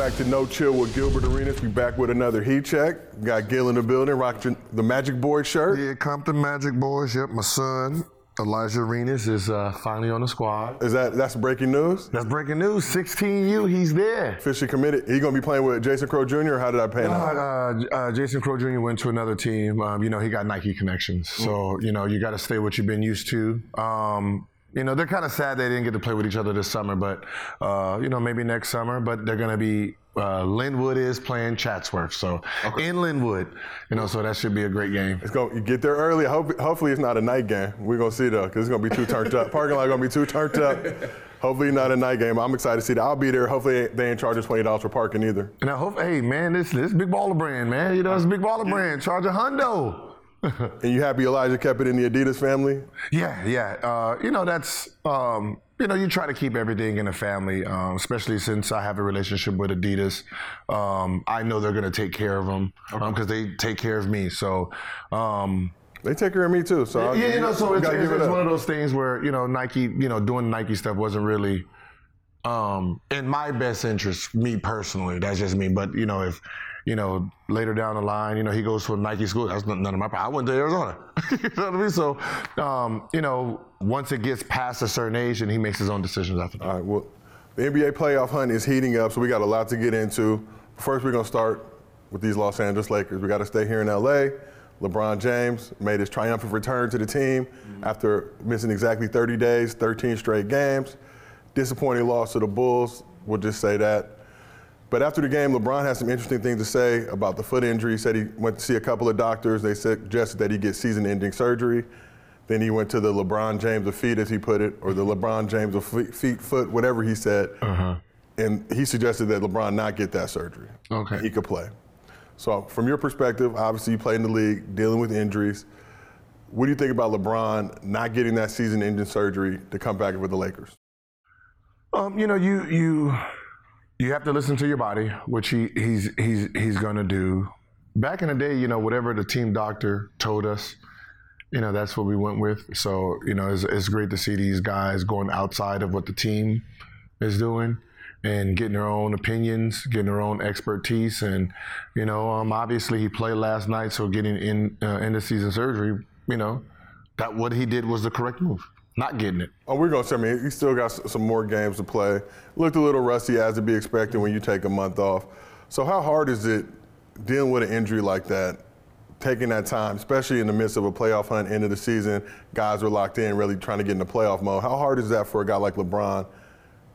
Back to No Chill with Gilbert Arenas. We back with another heat check. We got Gil in the building, rocking the Magic Boy shirt. Yeah, Compton Magic Boys. Yep, my son Elijah Arenas is uh, finally on the squad. Is that that's breaking news? That's breaking news. 16U, he's there. Officially committed. He gonna be playing with Jason Crowe Jr. or how did I pan Uh, out? uh, uh, Jason Crowe Jr. went to another team. Um, you know, he got Nike connections. So, you know, you got to stay what you've been used to. Um, you know, they're kind of sad they didn't get to play with each other this summer, but, uh, you know, maybe next summer. But they're going to be, uh, Lynwood is playing Chatsworth. So, in Lynwood, you know, so that should be a great game. It's gonna you get there early. Hope, hopefully it's not a night game. We're gonna see though, because it's gonna be too turned up. Parking lot gonna be too turned up. Hopefully not a night game. I'm excited to see that. I'll be there. Hopefully they ain't charging twenty dollars for parking either. And I hope, hey, man, this this big baller brand, man. You know, it's a big baller brand. Charge a hundo. And you happy Elijah kept it in the Adidas family? Yeah, yeah. Uh, you know, that's um, you know, you try to keep everything in the family, um, especially since I have a relationship with Adidas. Um, I know they're gonna take care of them because they take care of me. So. Um, They take care of me too. So I'll- yeah, you know, so it's, it's, it it's one of those things where you know Nike, you know, doing Nike stuff wasn't really um, in my best interest, me personally. That's just me. But you know, if you know later down the line, you know, he goes to a Nike school, that's none of my problem. I went to Arizona. you know what I mean? So, um, you know, once it gets past a certain age, and he makes his own decisions after that. All right. Well, the NBA playoff hunt is heating up, so we got a lot to get into. First, we're gonna start with these Los Angeles Lakers. We got to stay here in LA. LeBron James made his triumphant return to the team after missing exactly 30 days, 13 straight games. Disappointing loss to the Bulls. We'll just say that. But after the game, LeBron had some interesting things to say about the foot injury. He said he went to see a couple of doctors. They suggested that he get season-ending surgery. Then he went to the LeBron James of feet, as he put it, or the LeBron James of feet, feet foot, whatever he said. Uh-huh. And he suggested that LeBron not get that surgery. Okay. He could play. So, from your perspective, obviously you played in the league, dealing with injuries. What do you think about LeBron not getting that season-ending surgery to come back with the Lakers? Um, you know, you you you have to listen to your body, which he he's he's he's gonna do. Back in the day, you know, whatever the team doctor told us, you know, that's what we went with. So, you know, it's, it's great to see these guys going outside of what the team is doing and getting their own opinions, getting their own expertise. And, you know, um, obviously he played last night, so getting in uh, end of season surgery, you know, that what he did was the correct move. Not getting it. Oh, we're gonna say, I mean, he still got some more games to play. Looked a little rusty as to be expected when you take a month off. So how hard is it dealing with an injury like that, taking that time, especially in the midst of a playoff hunt, end of the season, guys are locked in, really trying to get into playoff mode. How hard is that for a guy like LeBron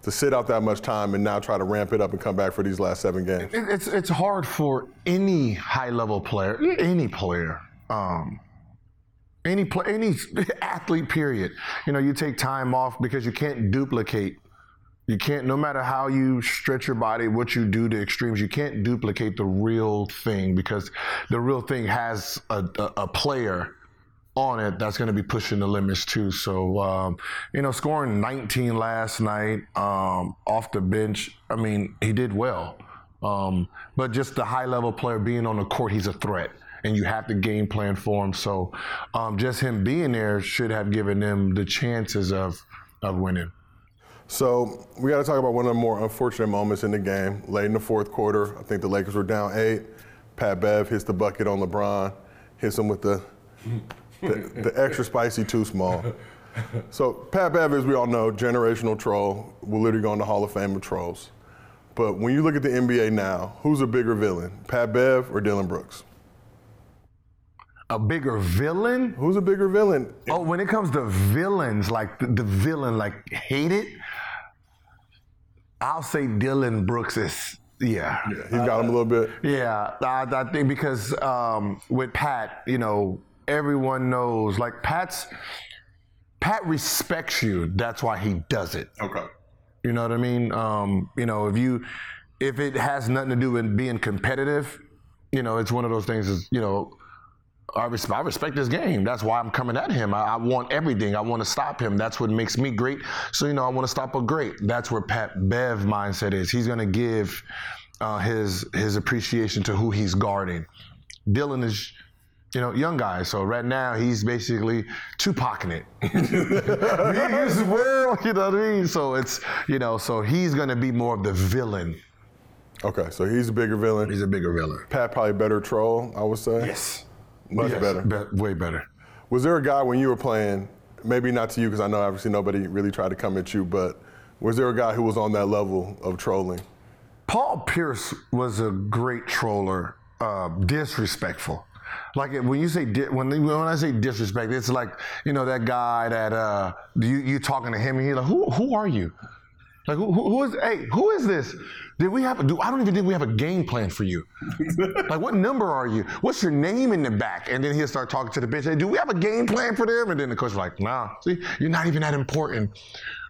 to sit out that much time and now try to ramp it up and come back for these last seven games? It's it's hard for any high level player, any player, um, any play, any athlete. Period. You know, you take time off because you can't duplicate. You can't, no matter how you stretch your body, what you do to extremes, you can't duplicate the real thing because the real thing has a, a, a player on it that's going to be pushing the limits too. So, um, you know, scoring 19 last night um, off the bench, I mean, he did well. Um, but just the high level player being on the court, he's a threat. And you have to game plan for him. So um, just him being there should have given them the chances of, of winning. So we got to talk about one of the more unfortunate moments in the game. Late in the fourth quarter, I think the Lakers were down eight. Pat Bev hits the bucket on LeBron, hits him with the the, the extra spicy too small. So Pat Bev, as we all know, generational troll, will literally go in the Hall of Fame of trolls. But when you look at the NBA now, who's a bigger villain, Pat Bev or Dillon Brooks? A bigger villain? Who's a bigger villain? Oh, when it comes to villains, like the, the villain, like hate it, I'll say Dillon Brooks is, yeah. yeah He's got him a little bit. Yeah, I, I think because um, with Pat, you know, everyone knows like Pat's Pat respects you. That's why he does it. Okay. You know what I mean? Um, you know, if you if it has nothing to do with being competitive, you know, it's one of those things. Is you know, I, res- I respect this game. That's why I'm coming at him. I, I want everything. I want to stop him. That's what makes me great. So you know, I want to stop a great. That's where Pat Bev mindset is. He's going to give uh, his his appreciation to who he's guarding. Dillon is. You know, young guy. So right now he's basically Tupacing it. he's well, you know what I mean. So it's you know, so he's gonna be more of the villain. Okay, so he's a bigger villain. He's a bigger villain. Pat probably better troll, I would say. Yes. Much Yes, better. be- way better. Was there a guy when you were playing, maybe not to you because I know obviously nobody really tried to come at you, but was there a guy who was on that level of trolling? Paul Pierce was a great troller, uh, disrespectful. Like when you say di- when when I say disrespect, it's like you know that guy that uh, you you talking to him and you're like, who who are you? Like who, who who is hey who is this? Did we have do I don't even think we have a game plan for you. like what number are you? What's your name in the back? And then he'll start talking to the bench. Hey, do we have a game plan for them? And then the coach is like, nah, see, you're not even that important.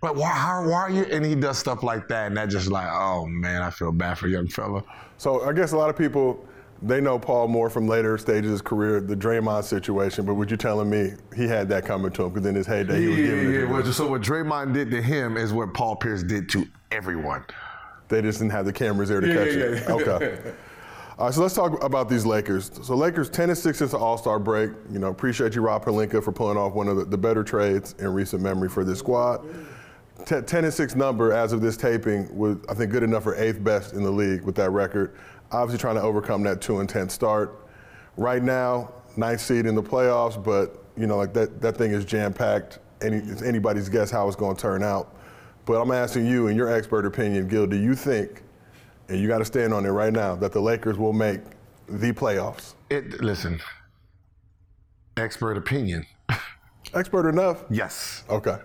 But why, how, why are you? And he does stuff like that, and that just like, oh man, I feel bad for young fella. So I guess a lot of people they know Paul more from later stages of his career, the Draymond situation. But would you telling me he had that coming to him because in his heyday he was giving it. to Well, so what Draymond did to him is what Paul Pierce did to everyone. They just didn't have the cameras there to catch it. Okay. All right, so let's talk about these Lakers. So Lakers 10 and 6 since the All-Star break. You know, appreciate you, Rob Pelinka, for pulling off one of the, the better trades in recent memory for this squad. Te- 10 and 6 number as of this taping was, I think, good enough for eighth best in the league with that record. Obviously, trying to overcome that 2 and 10 start. Right now, ninth seed in the playoffs, but you know, like that, that thing is jam packed. Any, it's anybody's guess how it's going to turn out. But I'm asking you, in your expert opinion, Gil, do you think, and you got to stand on it right now, that the Lakers will make the playoffs? It listen, expert opinion. Expert enough? Yes, Okay.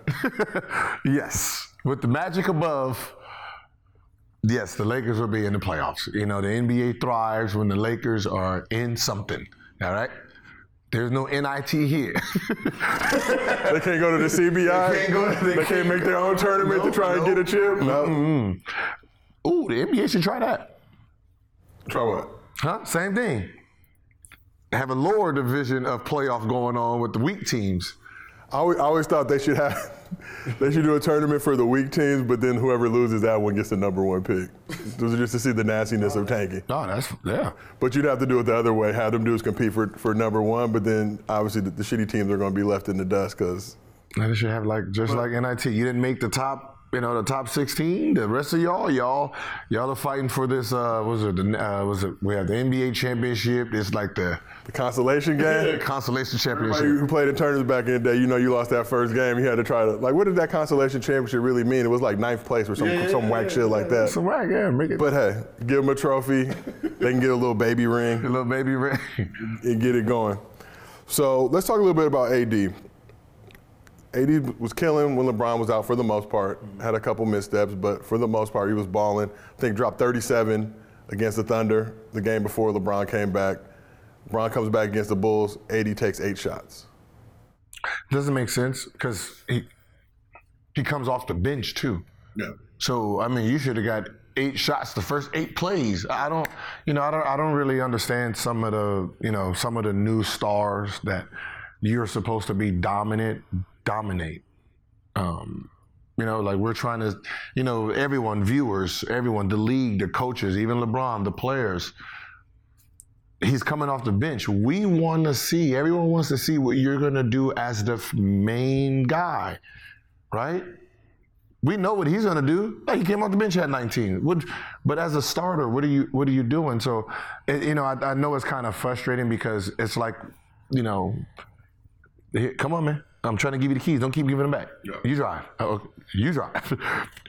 yes. With the magic above, yes, the Lakers will be in the playoffs. You know, the NBA thrives when the Lakers are in something. All right. There's no NIT here. they can't go to the CBI. They can't go to- They, they can't can't make their own tournament to Nope, try and get a nope. chip. No. Ooh, the NBA should try that. Try what? Huh? Same thing. Have a lower division of playoff going on with the weak teams. I always, I always thought they should have, they should do a tournament for the weak teams, but then whoever loses that one gets the number one pick. Just to see the nastiness of tanking. No, that's yeah. But you'd have to do it the other way. Have them do is compete for, for number one, but then obviously the, the shitty teams are going to be left in the dust because And they should have like just like NIT. You didn't make the top, you know, the top 16. The rest of y'all, y'all, y'all are fighting for this. Uh, was it? The, uh, was it? We have the NBA championship. It's like the the consolation game. consolation Everybody championship. who played in tournaments back in the day, you know, you lost that first game. You had to try to like, what did that consolation championship really mean? It was like ninth place or some some whack shit like that. So right, yeah, make it. But hey, give them a trophy. They can get a little baby ring. a little baby ring. and get it going. So let's talk a little bit about AD. AD was killing when LeBron was out for the most part. Had a couple missteps, but for the most part, he was balling. I think dropped 37 against the Thunder the game before LeBron came back. LeBron comes back against the Bulls. AD takes eight shots. Doesn't make sense because he he comes off the bench too. Yeah. So I mean, you should have got eight shots the first eight plays. I don't, you know, I don't, I don't really understand some of the, you know, some of the new stars that you're supposed to be dominant, dominate. Um, you know, like we're trying to, you know, everyone, viewers, everyone, the league, the coaches, even LeBron, the players. He's coming off the bench. We want to see. Everyone wants to see what you're gonna do as the f- main guy, right? We know what he's gonna do. Like, he came off the bench at 19. What, but as a starter, what are you what are you doing? So, it, you know, I, I know it's kind of frustrating because it's like, you know, here, come on, man. I'm trying to give you the keys. Don't keep giving them back. You drive. Oh, you drive.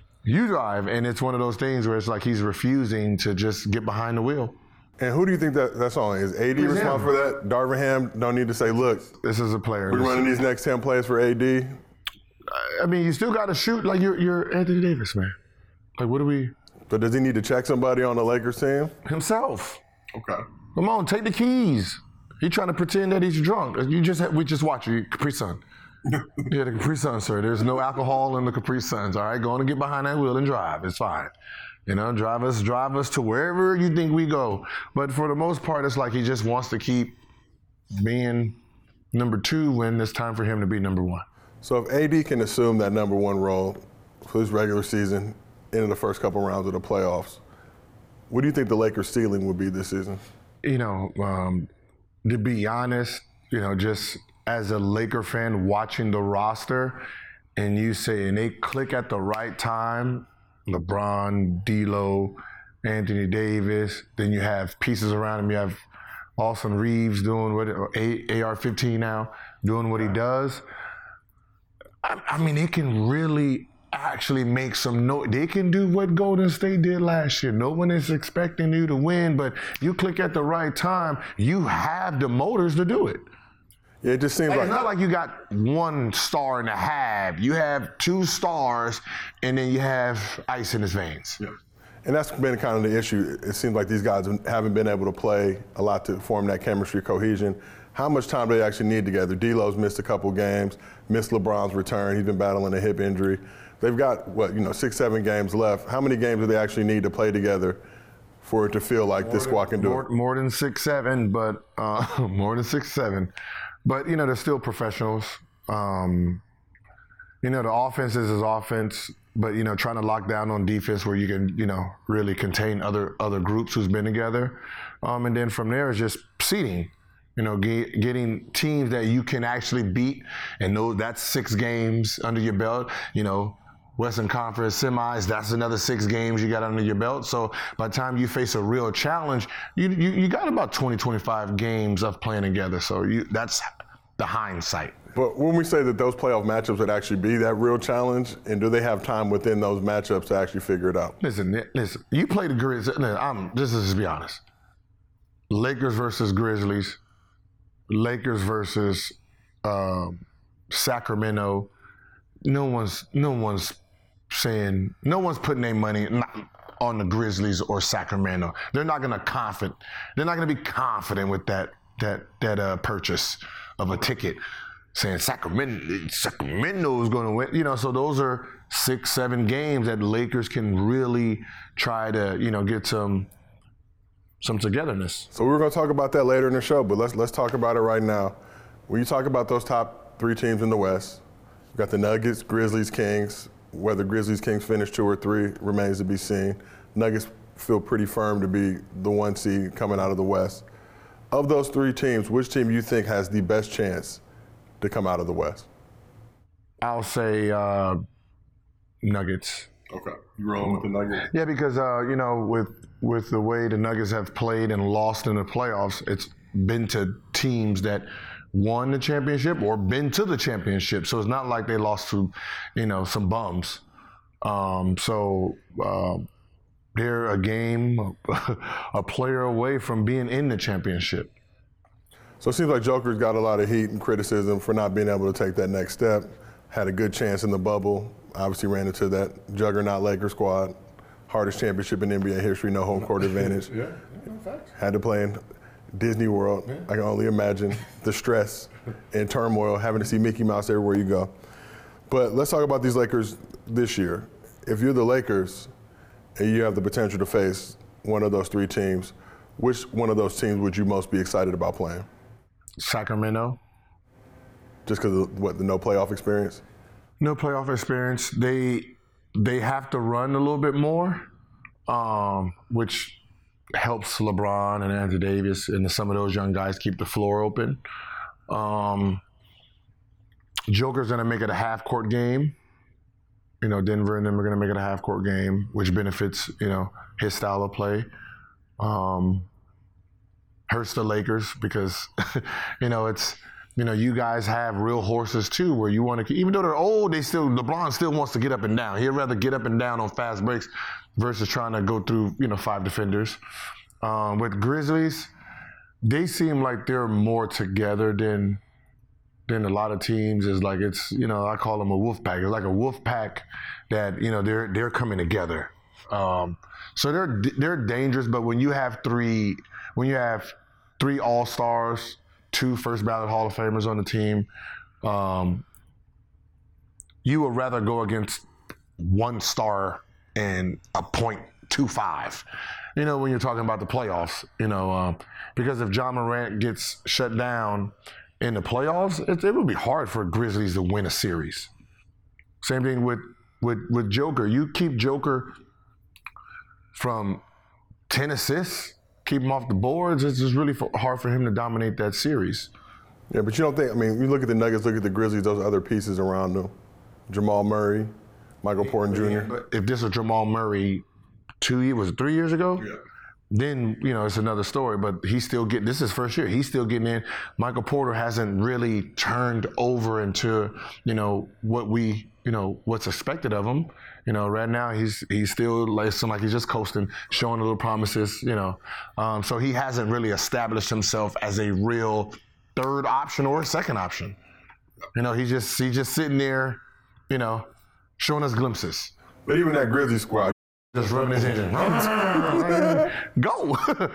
you drive, and it's one of those things where it's like he's refusing to just get behind the wheel. And who do you think that that's on? Is AD responsible for that? Darvin Ham don't need to say, look, This is a player. we're running these next 10 plays for AD. I mean, you still got to shoot like you're you're Anthony Davis, man. Like, what do we But does he need to check somebody on the Lakers team? himself? Okay. Come on, take the keys. He trying to pretend that he's drunk. You just we just watch you, Capri Sun. yeah, the Capri Sun, sir. There's no alcohol in the Capri Suns. All right, go on and get behind that wheel and drive. It's fine. You know, drive us, drive us to wherever you think we go. But for the most part, it's like he just wants to keep being number two when it's time for him to be number one. So if AD can assume that number one role for this regular season into the first couple rounds of the playoffs, what do you think the Lakers' ceiling would be this season? You know, um, to be honest, you know, just as a Laker fan watching the roster, and you say, and they click at the right time LeBron, D'Lo, Anthony Davis. Then you have pieces around him. You have Austin Reaves doing what AR-15 now, doing what he does. I, I mean, it can really actually make some noise. They can do what Golden State did last year. No one is expecting you to win, but you click at the right time, you have the motors to do it. It just seems like it's not like you got one star and a half. You have two stars, and then you have ice in his veins. Yeah. And that's been kind of the issue. It seems like these guys haven't been able to play a lot to form that chemistry, cohesion. How much time do they actually need together? D'Lo's missed a couple games, missed LeBron's return. He's been battling a hip injury. They've got what you know, six, seven games left. How many games do they actually need to play together for it to feel like more this squad can do more, it? More than six, seven, but uh, more than six, seven. But you know, they're still professionals. Um, you know, the offense is his offense, but you know, trying to lock down on defense where you can, you know, really contain other other groups who's been together, um, and then from there is just seeding. You know, get, getting teams that you can actually beat, and know that's six games under your belt. You know, Western Conference semis, that's another six games you got under your belt. So by the time you face a real challenge, you, you, you got about 20, 25 games of playing together. So you, that's the hindsight. But when we say that those playoff matchups would actually be that real challenge, and do they have time within those matchups to actually figure it out? Listen, listen. You play the Grizzlies. I'm just to be honest. Lakers versus Grizzlies. Lakers versus uh, Sacramento. No one's no one's saying no one's putting their money on the Grizzlies or Sacramento. They're not going to confident. They're not going to be confident with that that that uh, purchase of a ticket saying Sacramento Sacramento is going to win. You know, so those are six, seven games that Lakers can really try to you know get some some togetherness. So we are going to talk about that later in the show, but let's let's talk about it right now. When you talk about those top three teams in the West, you've got the Nuggets, Grizzlies, Kings. Whether Grizzlies, Kings finish two or three remains to be seen. Nuggets feel pretty firm to be the one seed coming out of the West. Of those three teams, which team you think has the best chance to come out of the West? I'll say uh, Nuggets. Okay, you rolling with the Nuggets? Yeah, because uh, you know, with with the way the Nuggets have played and lost in the playoffs, it's been to teams that won the championship or been to the championship. So it's not like they lost to, you know, some bums. Um, so uh, they're a game, a player away from being in the championship. So it seems like Joker's got a lot of heat and criticism for not being able to take that next step. Had a good chance in the bubble. Obviously ran into that juggernaut Laker squad. Hardest championship in NBA history, no home court advantage. yeah, yeah Had to play in Disney World. Yeah. I can only imagine the stress and turmoil having to see Mickey Mouse everywhere you go. But let's talk about these Lakers this year. If you're the Lakers and you have the potential to face one of those three teams, which one of those teams would you most be excited about playing? Sacramento. Just because of what the no playoff experience? No playoff experience. They they have to run a little bit more, um, which helps LeBron and Anthony Davis and some of those young guys keep the floor open. Um, Joker's gonna make it a half court game. You know, Denver and them are gonna make it a half court game, which benefits you know his style of play. Um, hurts the Lakers because, you know, it's you know, you guys have real horses too, where you want to, even though they're old, they still, LeBron still wants to get up and down. He'd rather get up and down on fast breaks versus trying to go through, you know, five defenders. Um, with Grizzlies, they seem like they're more together than than a lot of teams. Is like it's, you know, I call them a wolf pack. It's like a wolf pack that you know they're they're coming together. Um, so they're they're dangerous, but when you have three, when you have three All Stars, two first ballot Hall of Famers on the team. Um, you would rather go against one star and a point two five. You know, when you're talking about the playoffs, you know, um, because if Ja Morant gets shut down in the playoffs, it, it would be hard for Grizzlies to win a series. Same thing with with with Joker. You keep Joker from ten assists, keep him off the boards. It's just really hard for him to dominate that series. Yeah, but you don't think? I mean, you look at the Nuggets, look at the Grizzlies, those other pieces around them. Jamal Murray, Michael Porter Jr. If this was Jamal Murray, two years was it three years ago? Yeah. Then you know it's another story. But he's still getting. This is his first year. He's still getting in. Michael Porter hasn't really turned over into you know what we you know what's expected of him. You know, right now he's he's still like like he's just coasting, showing a little promises. You know, um, so he hasn't really established himself as a real third option or second option. You know, he's just he's just sitting there, you know, showing us glimpses. But even that Grizzly squad, just running his engine. Go.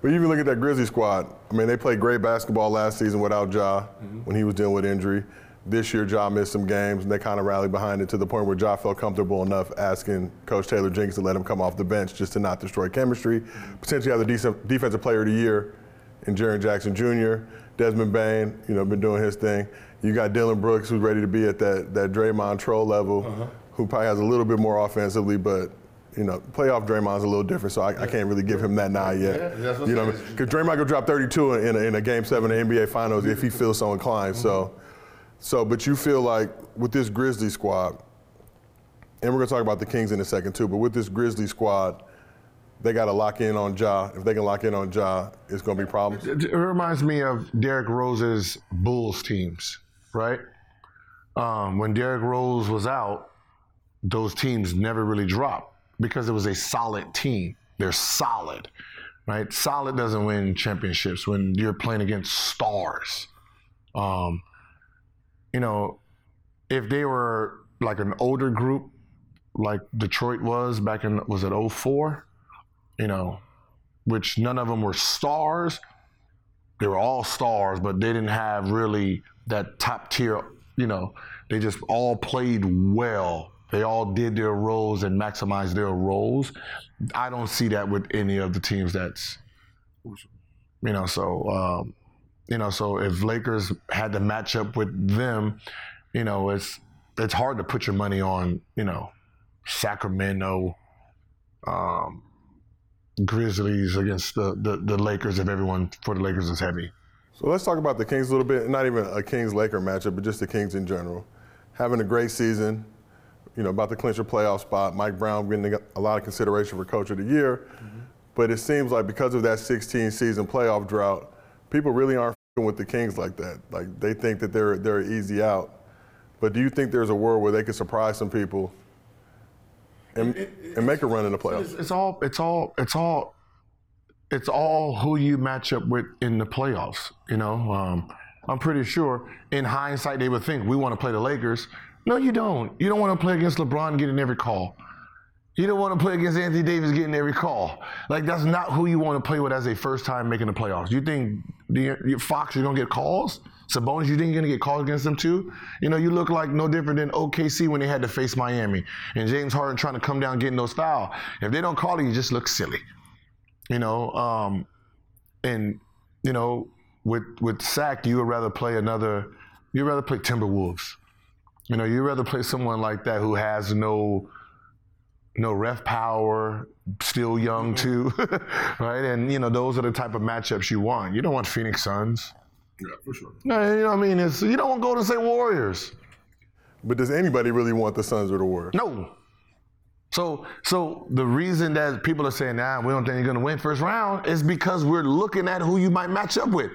But even look at that Grizzly squad. I mean, they played great basketball last season without Ja mm-hmm. when he was dealing with injury. This year, Ja missed some games, and they kind of rallied behind it to the point where Ja felt comfortable enough asking Coach Taylor Jenkins to let him come off the bench just to not destroy chemistry. Potentially have the decent defensive player of the year in Jaren Jackson Jr., Desmond Bane, you know, been doing his thing. You got Dillon Brooks, who's ready to be at that, that Draymond troll level, uh-huh. who probably has a little bit more offensively, but you know, playoff Draymond's a little different, so I, yeah. I can't really give him that nod yet. Yeah, you know, because Draymond could drop 32 in a, in a game seven of the NBA Finals if he feels so inclined. Mm-hmm. So so, but you feel like with this Grizzly squad, and we're gonna talk about the Kings in a second too, but with this Grizzly squad, they got to lock in on Ja. If they can lock in on Ja, it's gonna be problems. It, reminds me of Derrick Rose's Bulls teams, right? Um, when Derrick Rose was out, those teams never really dropped because it was a solid team. They're solid, right? Solid doesn't win championships when you're playing against stars. Um, you know, if they were like an older group, like Detroit was back in was it 04? You know, which none of them were stars. They were all stars, but they didn't have really that top tier. You know, they just all played well. They all did their roles and maximized their roles. I don't see that with any of the teams that's, you know, so um, you know, so if Lakers had to match up with them, you know, it's it's hard to put your money on, you know, Sacramento, um, Grizzlies against the, the, the Lakers if everyone for the Lakers is heavy. So let's talk about the Kings a little bit. Not even a Kings Laker matchup, but just the Kings in general. Having a great season, you know, about to clinch a playoff spot. Mike Brown getting a lot of consideration for Coach of the Year. Mm-hmm. But it seems like because of that 16 season playoff drought, people really aren't with the Kings like that. Like they think that they're they're easy out. But do you think there's a world where they could surprise some people and, it, it, and make a run in the playoffs? It's, it's all it's all it's all it's all who you match up with in the playoffs. You know, um, I'm pretty sure in hindsight they would think we want to play the Lakers. No, you don't. You don't want to play against LeBron getting every call. You don't want to play against Anthony Davis getting every call. Like that's not who you want to play with as a first time making the playoffs. You think the, Fox you're gonna get calls? Sabonis, you think you're gonna get calls against them too? You know, you look like no different than OKC when they had to face Miami and James Harden trying to come down getting those fouls. If they don't call it, you just look silly. You know, um, and you know, with with Sack, you would rather play another. You'd rather play Timberwolves. You know, you'd rather play someone like that who has no no ref power, still young mm-hmm. too, right? And you know those are the type of matchups you want. You don't want Phoenix Suns. Yeah, for sure. No, you know what I mean. It's you don't want Golden State Warriors. But does anybody really want the Suns or the Warriors? No. So, so the reason that people are saying, "Nah, we don't think you're going to win first round," is because we're looking at who you might match up with.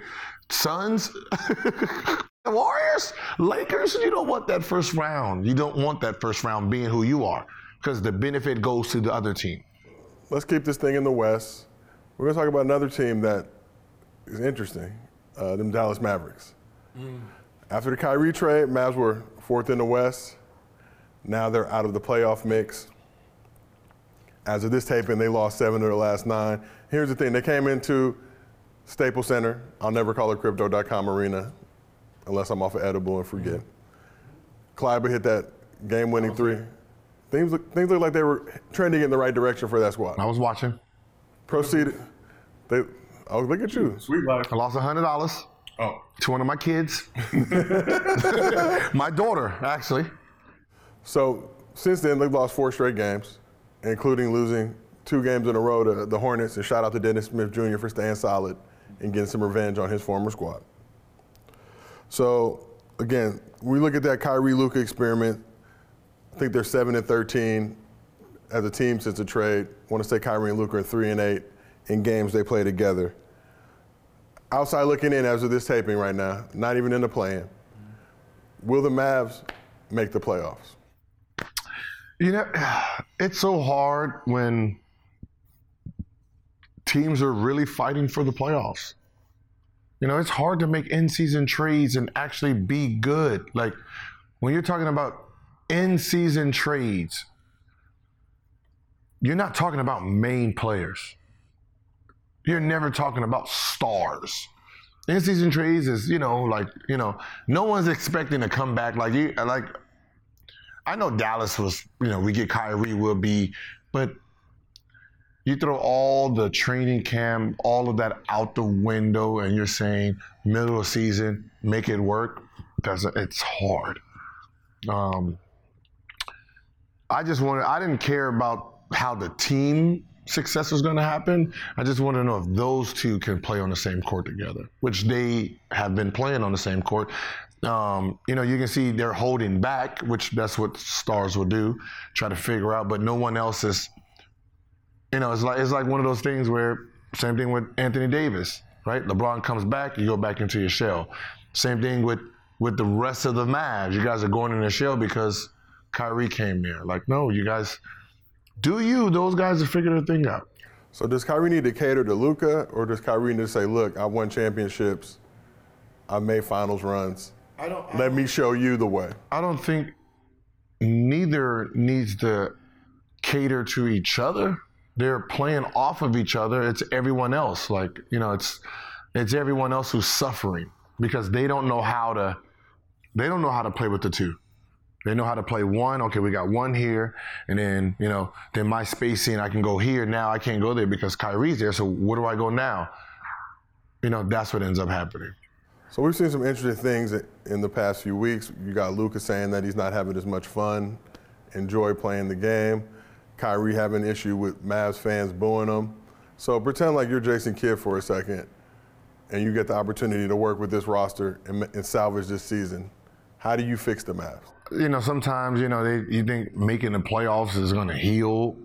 Suns, Warriors, Lakers. You don't want that first round. You don't want that first round being who you are because the benefit goes to the other team. Let's keep this thing in the West. We're going to talk about another team that is interesting, uh, them Dallas Mavericks. Mm. After the Kyrie trade, Mavs were fourth in the West. Now they're out of the playoff mix. As of this taping, they lost seven of their last nine. Here's the thing: they came into Staples Center. I'll never call it Crypto.com Arena, unless I'm off of edible and forget. Mm. Hit that game-winning three. Things look, things look like they were trending in the right direction for that squad. I was watching. Proceeded. They. Oh, look at you. Sweet life. I lost hundred dollars Oh. to one of my kids. my daughter, actually. So since then, they've lost four straight games, including losing two games in a row to the Hornets. And shout out to Dennis Smith Jr. for staying solid and getting some revenge on his former squad. So again, we look at that Kyrie Luka experiment. I think they're seven and thirteen as a team since the trade. I want to say Kyrie and Luka are three and eight in games they play together. Outside looking in as of this taping right now, not even in the play-in. Will the Mavs make the playoffs? You know, it's so hard when teams are really fighting for the playoffs. You know, it's hard to make in season trades and actually be good. Like when you're talking about in season trades, you're not talking about main players. You're never talking about stars. In season trades is, you know, like, you know, no one's expecting to come back like you like I know Dallas was, you know, we get Kyrie will be, but you throw all the training camp, all of that out the window, and you're saying middle of season, make it work. That's it's hard. Um, I just wanted. I didn't care about how the team success is going to happen. I just want to know if those two can play on the same court together, which they have been playing on the same court. Um, you know, you can see they're holding back, which that's what stars will do, try to figure out. But no one else is. You know, it's like it's like one of those things where same thing with Anthony Davis, right? LeBron comes back, you go back into your shell. Same thing with with the rest of the Mavs. You guys are going in their shell because Kyrie came there. Like, no, you guys, do you? Those guys have figured their thing out. So does Kyrie need to cater to Luka, or does Kyrie need to say, "Look, I won championships, I made finals runs. I don't. Let me show you the way." I don't think neither needs to cater to each other. They're playing off of each other. It's everyone else. Like you know, it's it's everyone else who's suffering because they don't know how to they don't know how to play with the two. They know how to play one. Okay, we got one here, and then you know, then my spacing, I can go here. Now I can't go there because Kyrie's there. So where do I go now? You know, that's what ends up happening. So we've seen some interesting things in the past few weeks. You got Luka saying that he's not having as much fun, enjoy playing the game. Kyrie having an issue with Mavs fans booing him. So pretend like you're Jason Kidd for a second, and you get the opportunity to work with this roster and, and salvage this season. How do you fix the Mavs? You know, sometimes you know they you think making the playoffs is going to heal,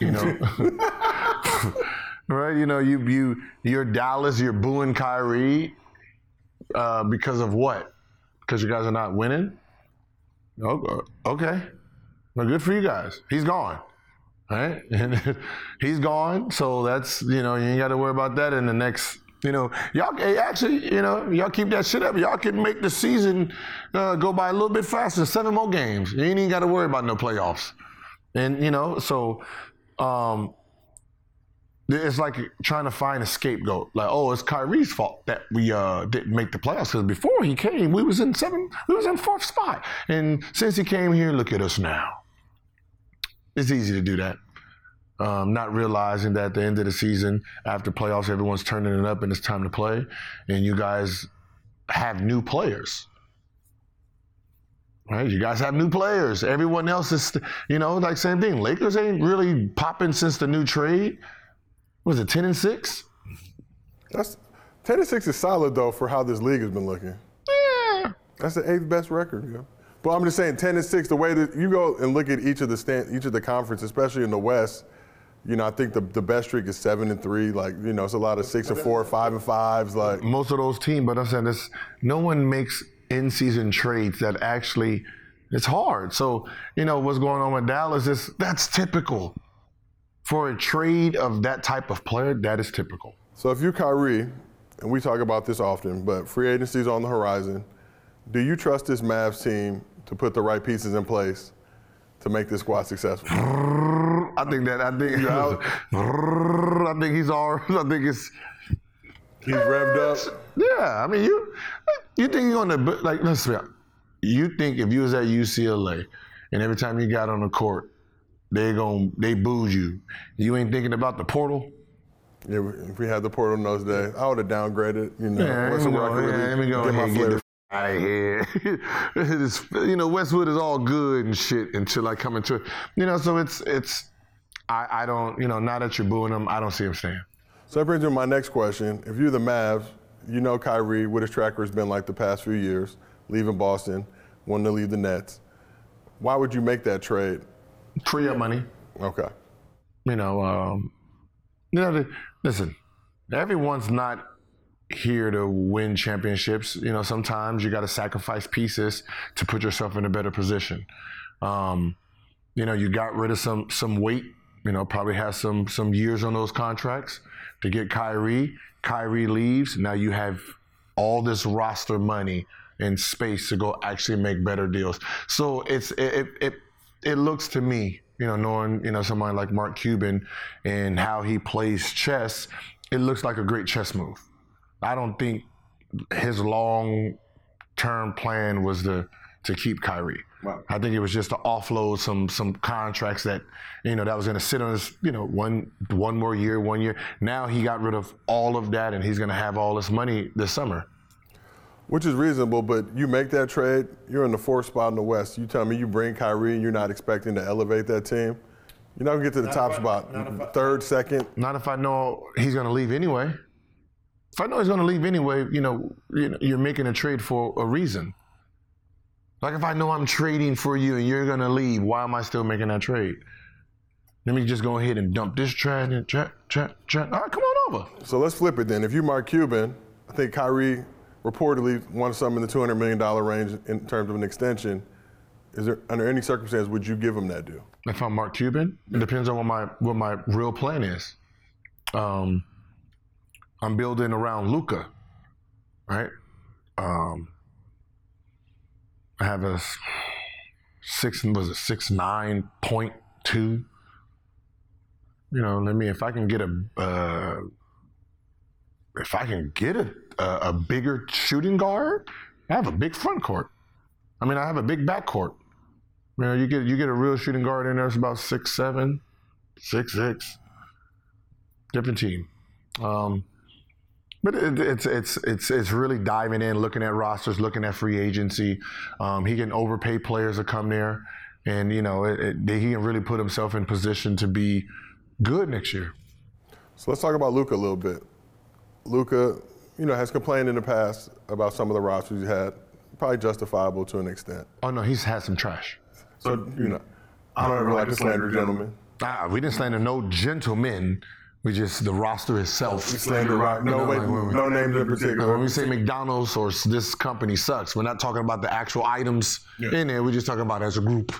you know, right? You know, you you you're Dallas, you're booing Kyrie uh, because of what? Because you guys are not winning. Okay, okay, well, good for you guys. He's gone, right? And he's gone, so that's you know you ain't got to worry about that in the next you know, y'all actually, you know, y'all keep that shit up. Y'all can make the season uh, go by a little bit faster. Seven more games. You ain't even got to worry about no playoffs. And you know, so um, it's like trying to find a scapegoat. Like, oh, it's Kyrie's fault that we uh, didn't make the playoffs because before he came, we was in seven, we was in fourth spot, and since he came here, look at us now. It's easy to do that. Um, not realizing that at the end of the season, after playoffs, everyone's turning it up and it's time to play, and you guys have new players. Right? You guys have new players. Everyone else is, you know, like same thing. Lakers ain't really popping since the new trade. Was it ten and six? That's ten and six is solid though for how this league has been looking. Yeah. That's the eighth best record. Yeah. But I'm just saying, ten and six. The way that you go and look at each of the stand, each of the conference, especially in the West, you know, I think the, the best streak is seven and three. Like, you know, it's a lot of six and four, five and fives. Like most of those teams, but I'm saying this, no one makes in-season trades that actually. It's hard. So you know what's going on with Dallas is that's typical for a trade of that type of player. That is typical. So if you're Kyrie, and we talk about this often, but free agency is on the horizon. Do you trust this Mavs team to put the right pieces in place to make this squad successful? I think that I think I think he's all. I think it's he's revved up. Yeah, I mean you you think you're gonna like let's see, you think if you was at UCLA and every time you got on the court, they gon' they booed you. You ain't thinking about the portal. Yeah, if we had the portal in those days, I would have downgraded. You know, Yeah, me go, yeah, let me go Get ahead and get the out of here. You know, Westwood is all good and shit until I come into it. You know, so it's it's. I, I don't, you know, now that you're booing them, I don't see him staying. So that brings me to my next question. If you're the Mavs, you know Kyrie, what his tracker has been like the past few years, leaving Boston, wanting to leave the Nets. Why would you make that trade? Free up money. Okay. you know, um, you know, the, listen, everyone's not here to win championships. You know, sometimes you got to sacrifice pieces to put yourself in a better position. Um, you know, you got rid of some some weight. You know, probably has some some years on those contracts to get Kyrie. Kyrie leaves. Now you have all this roster money and space to go actually make better deals. So it's it it it, looks to me, you know, knowing you know somebody like Mark Cuban and how he plays chess, it looks like a great chess move. I don't think his long term plan was to to keep Kyrie. Wow. I think it was just to offload some some contracts that you know that was going to sit on his you know one one more year, one year. Now he got rid of all of that, and he's going to have all this money this summer. Which is reasonable, but you make that trade, you're in the fourth spot in the West. You tell me you bring Kyrie and you're not expecting to elevate that team. You're not gonna get to the top spot. Third, second. Not if I know he's going to leave anyway. If I know he's going to leave anyway, you know, you're making a trade for a reason. Like if I know I'm trading for you and you're going to leave, why am I still making that trade? Let me just go ahead and dump this trade and. All right, come on over. So let's flip it then. If you Mark Cuban, I think Kyrie reportedly wants some in the $200 million range in terms of an extension. Is there under any circumstance would you give him that deal? If I'm Mark Cuban, it depends on what my what my real plan is. Um, I'm building around Luka, right? Um, have a six was it six nine point two. You know, let me if I can get a uh, if I can get a, a a bigger shooting guard, I have a big front court. I mean, I have a big back court. You know, you get you get a real shooting guard in there. It's about six seven, six six. Different team, um, but it, it's it's it's it's really diving in, looking at rosters, looking at free agency. Um, he can overpay players to come there, and you know it, it, he can really put himself in position to be good next year. So let's talk about Luka a little bit. Luka, you know, has complained in the past about some of the rosters he's had, probably justifiable to an extent. Oh no, he's had some trash. So you know, I don't ever like to slander gentlemen. Ah, we didn't slander no gentlemen. We just the roster itself. Slander rock. No, wait, like, we- no names in particular. when we say McDonald's or this company sucks, we're not talking about the actual items in there. We're just talking about as a group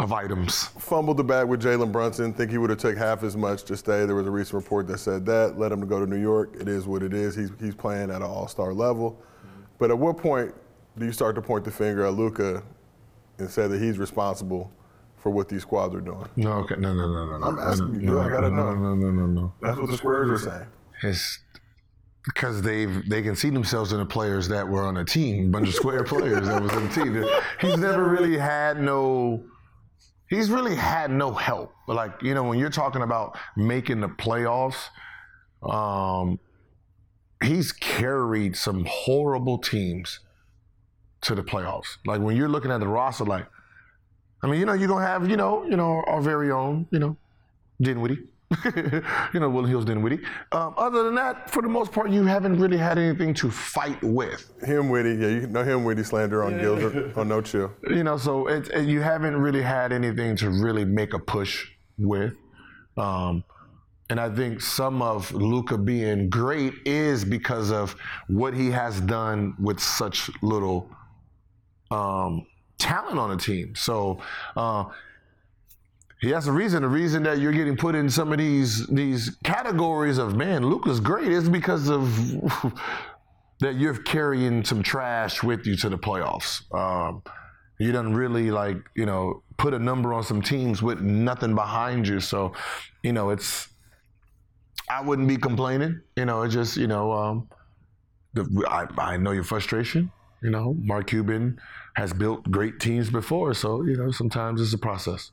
of items. Fumbled the bag with Jalen Brunson. Think he would have took half as much to stay. There was a recent report that said that. Let him go to New York. It is what it is. He's he's playing at an all-star level. Mm-hmm. But at what point do you start to point the finger at Luka and say that he's responsible for what these squads are doing? No, okay, no, no, no, no. no. I'm asking you, No, I gotta no, know. No, no, no, no. No. That's what the squares are saying. It's because they've they can see themselves in the players that were on the team, bunch of square players that was on the team. He's never really had no. He's really had no help. Like you know, when you're talking about making the playoffs, um, he's carried some horrible teams to the playoffs. Like when you're looking at the roster, like I mean, you know, you're gonna have, you know, you know, our very own, you know, Dinwiddie. you know, Will Hills Dinwiddie. Um, other than that, for the most part, you haven't really had anything to fight with. Him witty, yeah, you know him witty slander on Gills or, or no chill. You know, so it, it- you haven't really had anything to really make a push with. Um, and I think some of Luka being great is because of what he has done with such little um, talent on the team. So uh, he has a reason. The reason that you're getting put in some of these these categories of man, Luka's great is because of that you're carrying some trash with you to the playoffs. Um, you done really like you know put a number on some teams with nothing behind you. So you know it's I wouldn't be complaining. You know it's just you know um, the, I, I know your frustration. You know, Mark Cuban has built great teams before, so you know sometimes it's a process.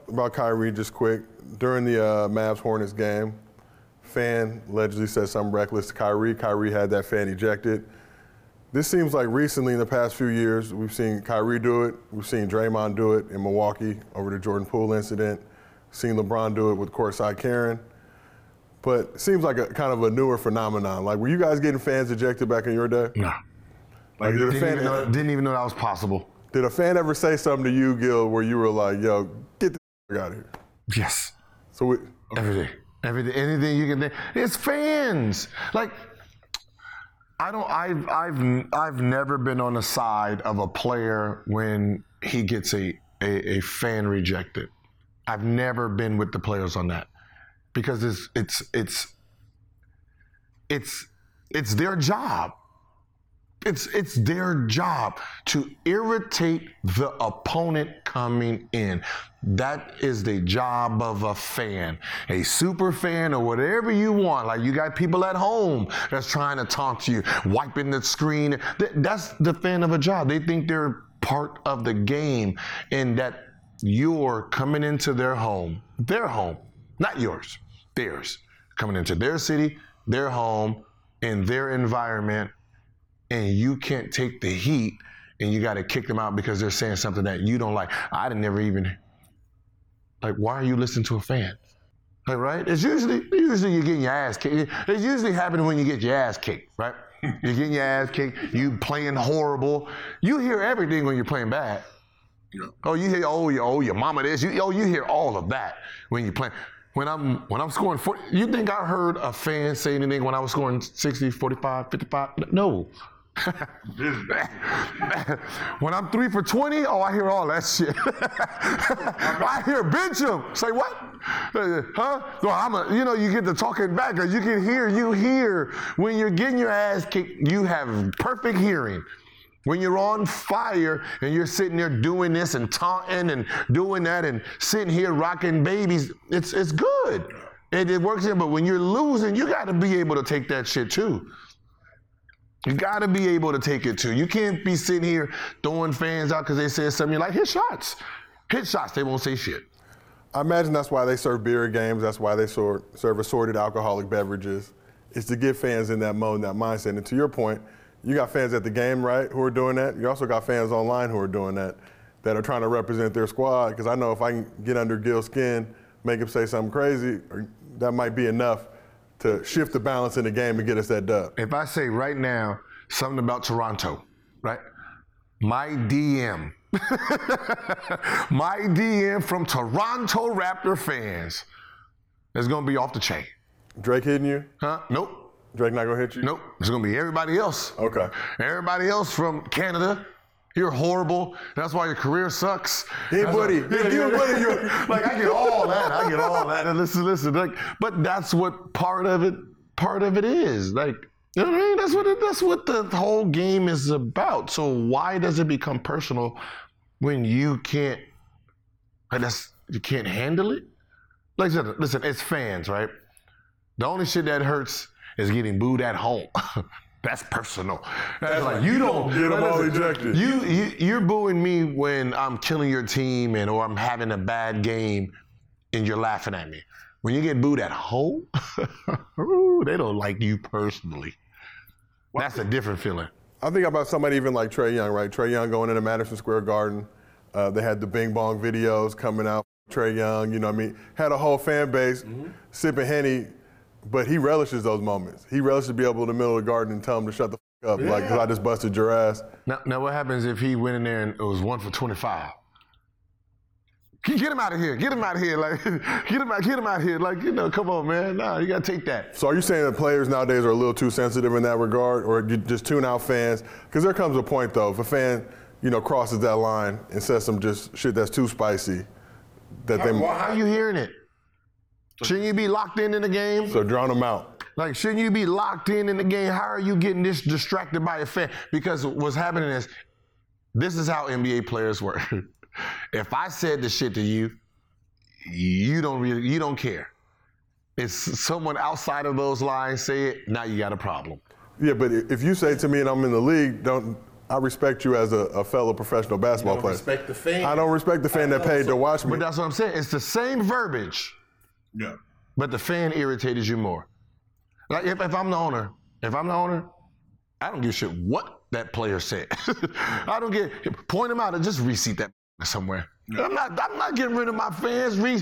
about Kyrie just quick. During the uh, Mavs Hornets game, fan allegedly said something reckless to Kyrie. Kyrie had that fan ejected. This seems like recently in the past few years, we've seen Kyrie do it. We've seen Draymond do it in Milwaukee over the Jordan Poole incident. Seen LeBron do it with courtside Karen. But it seems like a kind of a newer phenomenon. Like, were you guys getting fans ejected back in your day? No. Like, did a Didn't, fan, even know, didn't even know that was possible. did a fan ever say something to you, Gil, where you were like, "Yo, get out of here"? Yes. So we, Every day. Every day. Anything you can think. It's fans. Like I don't I've I've I've never been on the side of a player when he gets a, a, a fan rejected. I've never been with the players on that. Because it's it's it's it's it's their job. It's it's their job to irritate the opponent coming in. That is the job of a fan, a super fan or whatever you want. Like you got people at home that's trying to talk to you, wiping the screen. Th- That's the fan of a job. They think they're part of the game, and that you're coming into their home, their home, not yours, theirs, coming into their city, their home, in their environment and you can't take the heat and you got to kick them out because they're saying something that you don't like. I didn't never even like. Why are you listening to a fan? Like, right? It's usually usually you're getting your ass kicked. It's usually happening when you get your ass kicked, right? You're getting your ass kicked. You playing horrible. You hear everything when you're playing bad. Oh, you hear oh your oh your mama this. You oh you hear all of that when you're playing. When I'm when I'm scoring 40, you think I heard a fan say anything when I was scoring 60, 45, 55? No. When I'm three for 20, oh, I hear all that shit. I hear bench him. Say what? Uh, Huh? No, I'm a, you know, you get to talking back, or you can hear, you hear when you're getting your ass kicked, you have perfect hearing. When you're on fire and you're sitting there doing this and taunting and doing that and sitting here rocking babies, it's it's good. And it works in, but when you're losing, you got to be able to take that shit too. You got to be able to take it too. You can't be sitting here throwing fans out because they said something. You're like, hit shots. Hit shots. They won't say shit. I imagine that's why they serve beer games. That's why they sort, serve assorted alcoholic beverages. Is to get fans in that mode, that mindset. And to your point, you got fans at the game, right, who are doing that. You also got fans online who are doing that, that are trying to represent their squad. Because I know if I can get under Gil's skin, make him say something crazy, that might be enough to shift the balance in the game and get us that dub. If I say right now something about Toronto, right? My DM, my DM from Toronto Raptor fans is going to be off the chain. Drake hitting you? Huh? Nope. Drake not gonna hit you? Nope. It's to be everybody else. Okay. Everybody else from Canada. You're horrible. That's why your career sucks. Hey, That's buddy. you buddy. You're, like I get all that. I get all that. And listen, listen. Like, but that's what part of it. Part of it is like. You know what I mean? That's what it, that's what the whole game is about. So why does it become personal when you can't? Like that's you can't handle it. Like listen, it's fans, right? The only shit that hurts is getting booed at home. That's personal. That's like you don't get them all ejected. You, you you're booing me when I'm killing your team and or I'm having a bad game, and you're laughing at me. When you get booed at home, ooh, they don't like you personally. That's a different feeling. I think about somebody even like Trae Young, right? Trae Young going into Madison Square Garden. Uh, they had the Bing Bong videos coming out. Trae Young, you know, what I mean, had a whole fan base sipping henny, but he relishes those moments. He relishes to be able in the middle of the garden and tell them to shut the f- up, like, because I just busted your ass. Now, now, what happens if he went in there and it was one for 25? Get him out of here. Get him out of here. Like, get him out, get him out of here. Like, you know, come on, man. Nah, you gotta take that. So are you saying that players nowadays are a little too sensitive in that regard, or you just tune out fans? Because there comes a point though, if a fan, you know, crosses that line and says some just shit that's too spicy, that they Well, how are you hearing it? Shouldn't you be locked in in the game? so drown them out. Like, shouldn't you be locked in in the game? How are you getting this distracted by a fan? Because what's happening is, this is how NBA players work. if I said the shit to you, you don't really, you don't care. It's someone outside of those lines say it. Now you got a problem. Yeah, but if you say to me and I'm in the league, don't I respect you as a, a fellow professional basketball don't player? respect the fan. I don't respect the fan that paid to watch me. But that's what I'm saying. It's the same verbiage, Yeah. but the fan irritated you more. Like if, if I'm the owner, if I'm the owner, I don't give a shit what that player said. I don't get point him out and just reseat that somewhere. I'm not I'm not getting rid of my fans. Re,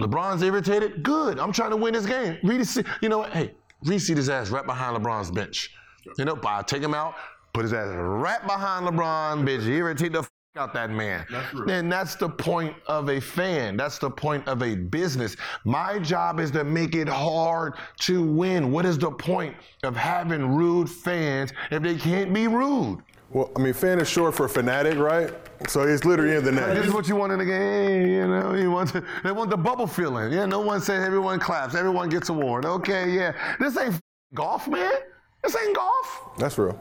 LeBron's irritated. Good. I'm trying to win this game. Reseat. You know what? Hey, reseat his ass right behind LeBron's bench. You know, by take him out, put his ass right behind LeBron bench. Irritate the f- out that man. That's. And that's the point of a fan. That's the point of a business. My job is to make it hard to win. What is the point of having rude fans if they can't be rude? well, I mean, fan is short for fanatic, right? So it's literally in the net. This is what you want in the game, you know. You want to, they want the bubble feeling. Yeah, no one says everyone claps, everyone gets award. Okay, yeah. This ain't golf, man. This ain't golf. That's real.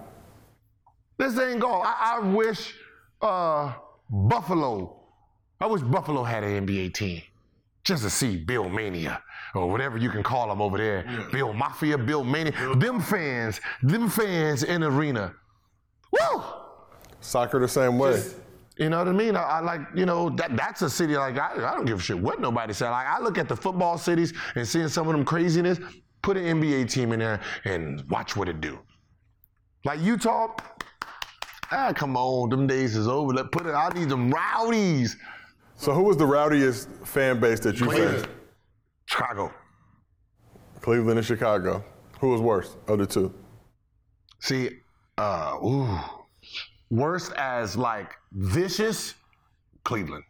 This ain't golf. I, I wish uh, Buffalo. I wish Buffalo had an NBA team just to see Bill Mania or whatever you can call them over there. Bill Mafia, Bill Mania. Them fans, them fans in the arena. Woo! Soccer the same way. You know what I mean? I, I like, you know, that that's a city like I, I don't give a shit what nobody said. Like I look at the football cities and seeing some of them craziness. Put an NBA team in there and watch what it do. Like Utah, ah, come on, them days is over. Let put it. I need them rowdies. So who was the rowdiest fan base that you faced? Chicago. Cleveland and Chicago. Who was worse of the two? See, uh, ooh, worst as like vicious, Cleveland.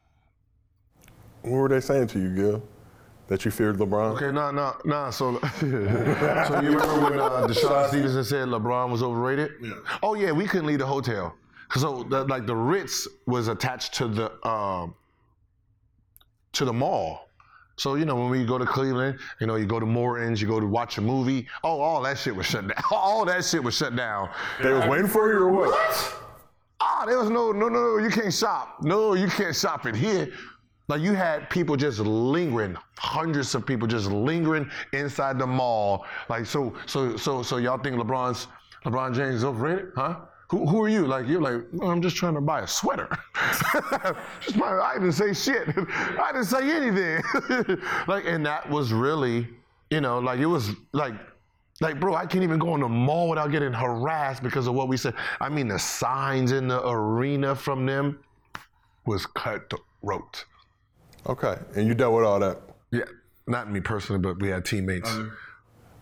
What were they saying to you, Gil? That you feared LeBron? Okay, nah, nah, nah. So, so you remember when uh, DeShawn Stevenson said LeBron was overrated? Yeah. Oh yeah, we couldn't leave the hotel. So the, like the Ritz was attached to the um, to the mall. So you know when we go to Cleveland, you know you go to Morton's, you go to watch a movie. Oh, all that shit was shut down. All that shit was shut down. They was waiting for you or what? Ah, there was no, no, no, no, you can't shop. No, you can't shop it here. Like you had people just lingering, hundreds of people just lingering inside the mall. Like so, so, so, so y'all think LeBron's LeBron James is overrated, huh? Who, who are you? Like you're like, "Well, I'm just trying to buy a sweater. just my, I didn't say shit. I didn't say anything. like, and that was really, you know, like it was like like, bro, I can't even go in the mall without getting harassed because of what we said. I mean, the signs in the arena from them was cutthroat. Okay, and you dealt with all that. Yeah, not me personally, but we had teammates. Uh-huh.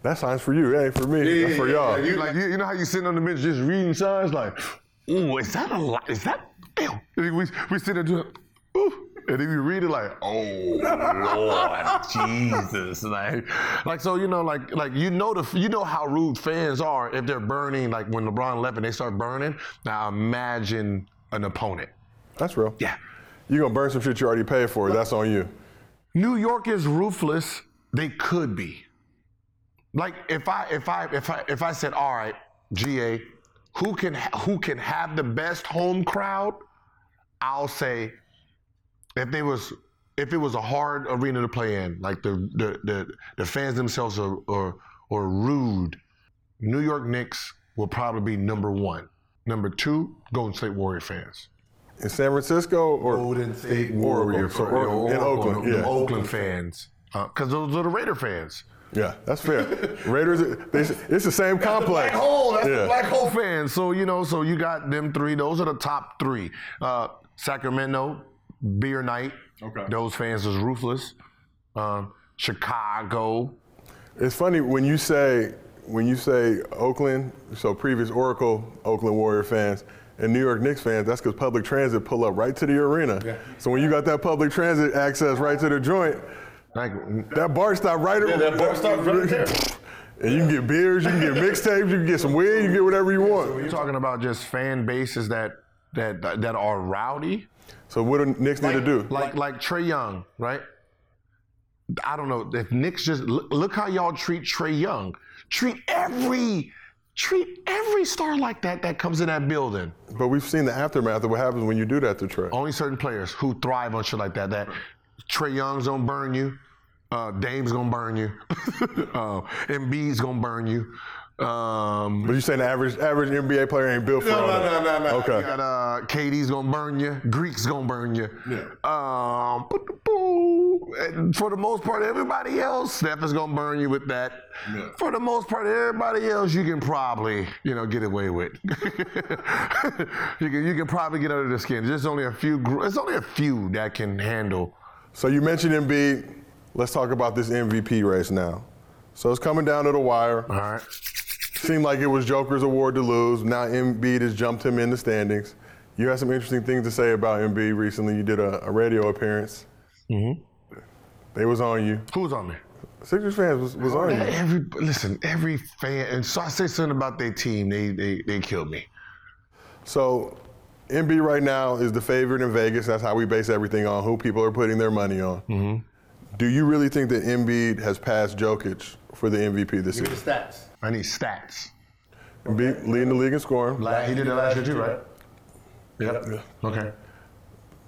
That sign's for you. It ain't for me. That's for y'all. You, like, you, you know how you sitting on the bench just reading signs, like, ooh, is that a lot? Is that? Ew. And we we sit there doing, ooh, and then you read it like, oh Lord, Jesus, like, like so you know, like like you know the you know how rude fans are if they're burning, like when LeBron left and they start burning. Now imagine an opponent. That's real. Yeah. You gonna burn some shit you already paid for. That's on you. New York is ruthless. They could be. Like if I if I if I if I said, all right, GA, who can who can have the best home crowd? I'll say if they was if it was a hard arena to play in, like the the the, the fans themselves are, are are rude, New York Knicks will probably be number one. Number two, Golden State Warrior fans. In San Francisco or Golden State Warrior Warrior or- in Oakland, the yeah. Oakland fans, because those are the Raider fans. Yeah, that's fair. Raiders, they, it's the same complex. Black hole. That's Yeah. the black hole fans. So you know, so you got them three. Those are the top three. Uh, Sacramento, beer night. Okay. Those fans is ruthless. Um, Chicago. It's funny when you say when you say Oakland, so previous Oracle Oakland Warrior fans and New York Knicks fans, that's because public transit pull up right to the arena. So when you got that public transit access right to the joint, Like that bar stop right Yeah, that bar stop right there. And you can get beers, you can get mixtapes, you can get some weed, you can get whatever you want. you're talking about just fan bases that that that are rowdy. So what do Knicks need to do? Like like Trae Young, right? I don't know if Knicks just look, look how y'all treat Trae Young. Treat every treat every star like that that comes in that building. But we've seen the aftermath of what happens when you do that to Trae. Only certain players who thrive on shit like that. That Trae Young's gonna burn you. Uh, Dame's gonna burn you. uh, Embiid's gonna burn you. Um, But you saying the average average NBA player ain't built for all that? no, no. no. Okay. You got uh, KD's gonna burn you. Greek's gonna burn you. Yeah. Um, and for the most part, everybody else, Steph is gonna burn you with that. Yeah. For the most part, everybody else, you can probably, you know, get away with. you can, you can probably get under the skin. There's only a few. There's only a few that can handle. So you mentioned Embiid. Let's talk about this MVP race now. So it's coming down to the wire. All right. Seemed like it was Joker's award to lose. Now Embiid has jumped him in the standings. You had some interesting things to say about Embiid recently. You did a, a radio appearance. Mm-hmm. They was on you. Who's on there? Sixers fans was, was on you. Every listen, every fan, and so I say something about their team, they they they killed me. So Embiid right now is the favorite in Vegas. That's how we base everything on who people are putting their money on. Mm-hmm. Do you really think that Embiid has passed Jokic for the MVP this season? the stats. I need stats. Embiid leading the league in scoring. La- he did it last year too, right? Yep. Okay.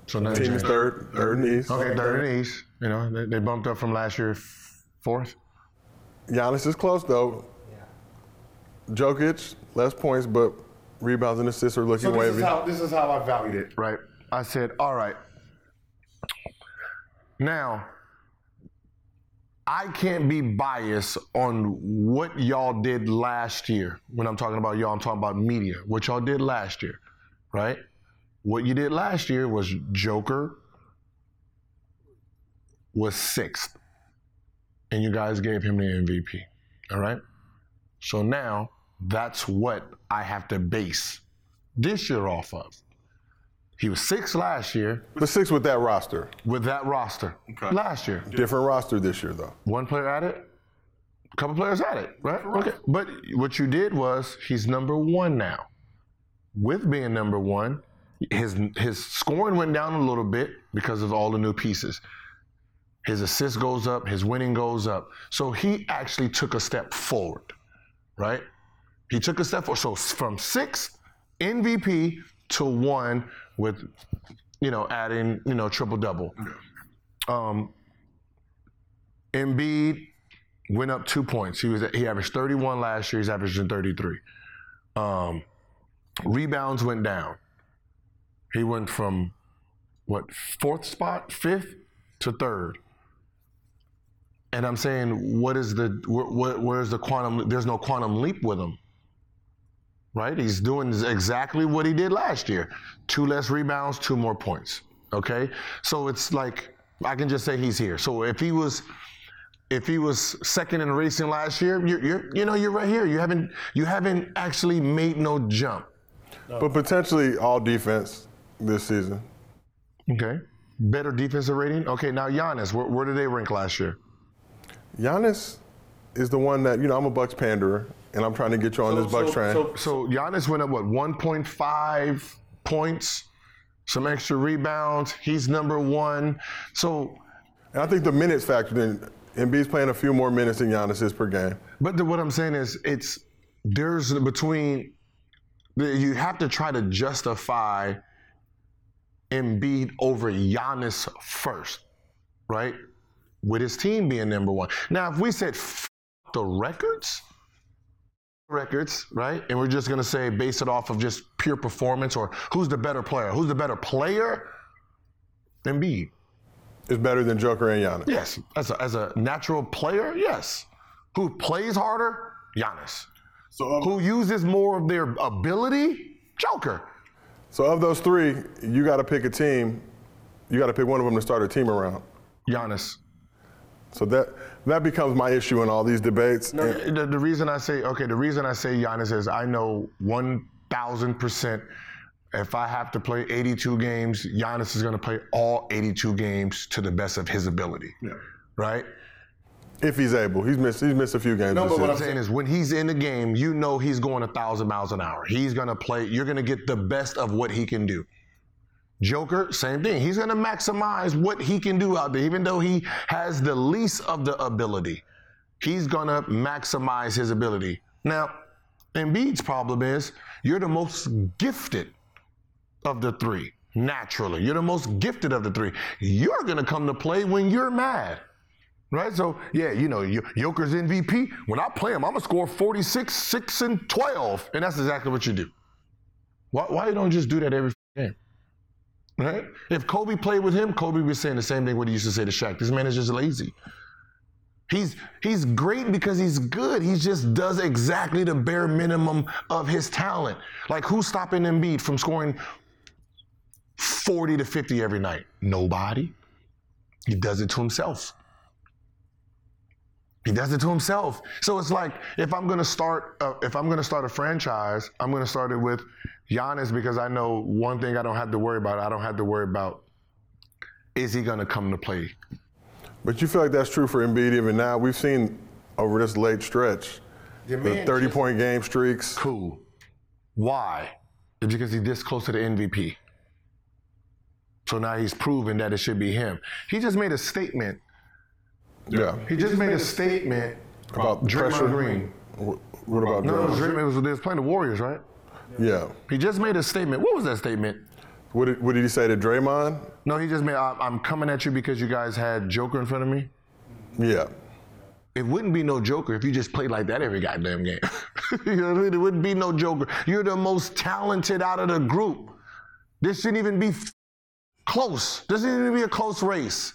So now Team is third, third in the East. Okay, third in the East. You know, they, they bumped up from last year f- fourth. Giannis is close though. Yeah. Jokic less points, but rebounds and assists are looking wavy. this is how I valued it. Right. I said, all right. Now, I can't be biased on what y'all did last year. When I'm talking about y'all, I'm talking about media. What y'all did last year, right? What you did last year was Joker was sixth, and you guys gave him the MVP. All right. So now that's what I have to base this year off of. He was six last year But six with that roster. with that roster. Last year, Different roster this year though. one player at it, a couple players at it, right? Okay. But what you did was he's number one now. With being number one, his his scoring went down a little bit because of all the new pieces. His assist goes up, his winning goes up. So he actually took a step forward, right? He took a step forward. So from sixth MVP to one with, you know, adding, you know, triple double. Um, Embiid went up two points. He was he averaged 31 last year. He's averaging 33. Um, rebounds went down. He went from what fourth spot, fifth to third. And I'm saying, what is the where, where, where's the quantum? There's no quantum leap with him, right? He's doing exactly what he did last year: two less rebounds, two more points. Okay, so it's like I can just say he's here. So if he was, if he was second in the racing last year, you're, you're you know you're right here. You haven't you haven't actually made no jump. But potentially all defense this season. Okay, better defensive rating. Okay, now Giannis, where, where did they rank last year? Giannis is the one that, you know, I'm a Bucks panderer and I'm trying to get you on this Bucks train. So, so Giannis went up what 1.5 points, some extra rebounds. He's number one. So, and I think the minutes factored in. Embiid's playing a few more minutes than Giannis is per game. but the, what I'm saying is, it's there's between you have to try to justify Embiid over Giannis first, right? With his team being number one. Now, if we said F- the records, records, right? And we're just gonna say base it off of just pure performance or who's the better player? Who's the better player? Embiid. Is better than Joker and Giannis. Yes. As a, as a natural player, yes. Who plays harder? Giannis. So of, Who uses more of their ability? Joker. so of those three, you got to pick a team. You got to pick one of them to start a team around. Giannis. So that that becomes my issue in all these debates. And- The, the reason I say okay, the reason I say Giannis is I know one thousand percent. If I have to play 82 games, Giannis is going to play all 82 games to the best of his ability. Yeah. Right? if he's able, he's missed he's missed a few games. No, but what. I'm saying is when he's in the game, you know he's going a thousand miles an hour. He's gonna play, you're gonna get the best of what he can do. Joker, same thing. He's gonna maximize what he can do out there, even though he has the least of the ability. He's gonna maximize his ability. Now, Embiid's problem is you're the most gifted of the three, naturally. You're the most gifted of the three. You're gonna come to play when you're mad. Right? So, yeah, you know, Joker's MVP. When I play him, I'm going to score 46, 6, and 12. And that's exactly what you do. Why, why you don't just do that every game? Right? If Kobe played with him, Kobe was saying the same thing what he used to say to Shaq. This man is just lazy. He's he's great because he's good. He just does exactly the bare minimum of his talent. Like who's stopping Embiid from scoring 40 to 50 every night? Nobody. He does it to himself. He does it to himself. So it's like if I'm gonna start, uh, if I'm gonna start a franchise, I'm gonna start it with Giannis because I know one thing I don't have to worry about. I don't have to worry about is he gonna come to play. But you feel like that's true for Embiid even now? We've seen over this late stretch the man 30 just- point game streaks. Cool. Why? It's because he's this close to the MVP. So now he's proven that it should be him. He just made a statement. Yeah. He just made a statement About Draymond pressure. Green. What about No, it was, Draymond? Draymond- it was, they was playing the Warriors, right? Yeah. He just made a statement. What was that statement? What did, what did he say to Draymond? No, he just made, I, I'm coming at you because you guys had Joker in front of me. Yeah. It wouldn't be no Joker if you just played like that every goddamn game. you know what I mean? It wouldn't be no Joker. You're the most talented out of the group. This shouldn't even be f- close. This shouldn't even be a close race.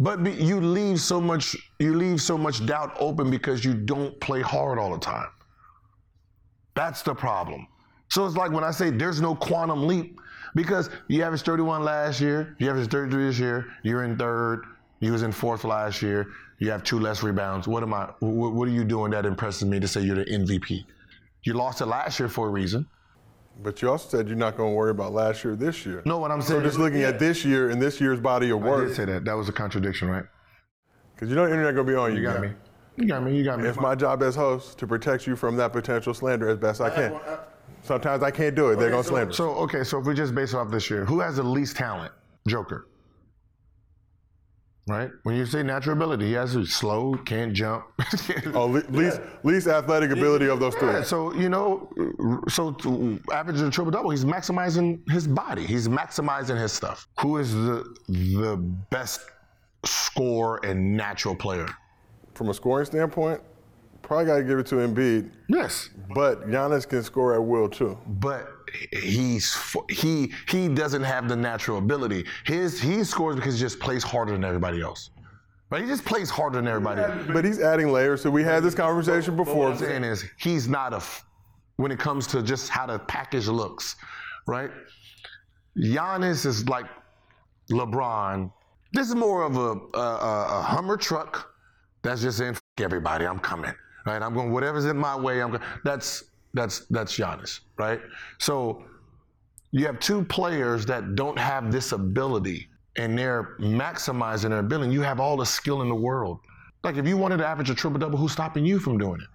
But be, you leave so much. You leave so much doubt open because you don't play hard all the time. That's the problem. So it's like when I say there's no quantum leap because you averaged 31 last year, you averaged 33 this year, you're in third, you was in fourth last year, you have two less rebounds. What am I? What, what are you doing that impresses me to say you're the MVP? You lost it last year for a reason. But you also said you're not going to worry about last year, this year. No, what I'm saying. So just looking at this year and this year's body of work. I did say that. That was a contradiction, right? because you know the internet going to be on you. You got now. me. You got me. You got me. It's my job as host to protect you from that potential slander as best I can. Sometimes I can't do it. They're to slander. So okay, so if we just base it off this year, who has the least talent? Joker. Right? When you say natural ability, he has to slow, can't jump. oh, le- least least athletic ability of those three. Yeah, so you know, so to average a triple double, he's maximizing his body. He's maximizing his stuff. Who is the the best scorer and natural player? From a scoring standpoint, probably got to give it to Embiid. Yes, But Giannis can score at will too. but he's he he doesn't have the natural ability. His he scores because he just plays harder than everybody else. But he just plays harder than everybody else. But he's adding layers. So we had this conversation before. What I'm saying is he's not a when it comes to just how the package looks, right? Giannis is like LeBron. This is more of a, a, a Hummer truck that's just saying, "F- everybody. I'm coming, right? I'm going whatever's in my way. I'm going. That's that's that's Giannis, right? So you have two players that don't have this ability and they're maximizing their ability. You have all the skill in the world. Like if you wanted to average a triple double, who's stopping you from doing it?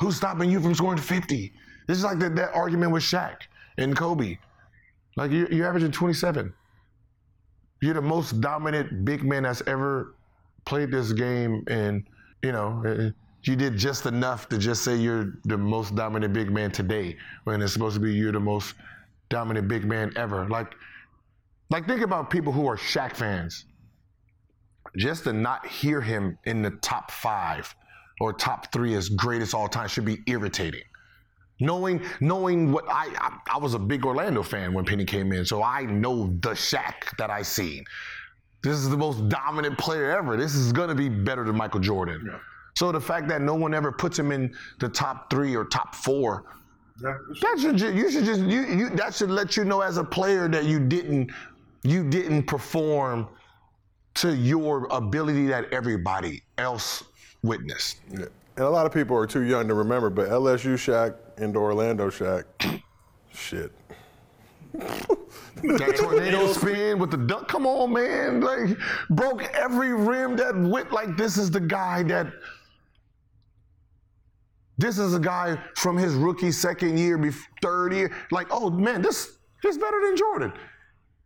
Who's stopping you from scoring 50? This is like the, that argument with Shaq and Kobe. Like you're, you're averaging 27. You're the most dominant big man that's ever played this game, and you know eh, you did just enough to just say you're the most dominant big man today, when it's supposed to be you're the most dominant big man ever. Like, like think about people who are Shaq fans. Just to not hear him in the top five or top three as greatest all time should be irritating. Knowing, knowing what I, I, I was a big Orlando fan when Penny came in, so I know the Shaq that I seen. This is the most dominant player ever. This is gonna be better than Michael Jordan. So the fact that no one ever puts him in the top three or top four, that should ju- you should just you, you that should let you know as a player that you didn't you didn't perform to your ability that everybody else witnessed. Yeah. And a lot of people are too young to remember, but LSU Shaq into Orlando Shaq, shit. That tornado spin with the duck. Come on, man! Like broke every rim that went. Like this is the guy that. This is a guy from his rookie second year, third year. Like, oh man, this this better than Jordan.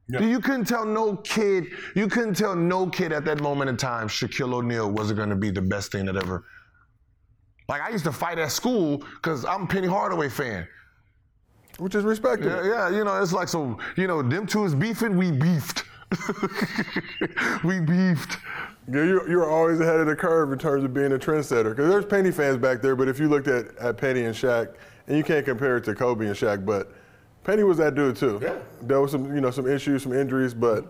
You couldn't tell no kid. You couldn't tell no kid at that moment in time Shaquille O'Neal wasn't going to be the best thing that ever. Like I used to fight at school because I'm a Penny Hardaway fan. Which is respectable. Yeah, yeah, you know, it's like so, you know, them two is beefing, we beefed. we beefed. Yeah, you're, you're always ahead of the curve in terms of being a trendsetter. Because there's Penny fans back there, but if you looked at, at Penny and Shaq, and you can't compare it to Kobe and Shaq, but Penny was that dude too. Yeah. There was some, you know, some issues, some injuries, but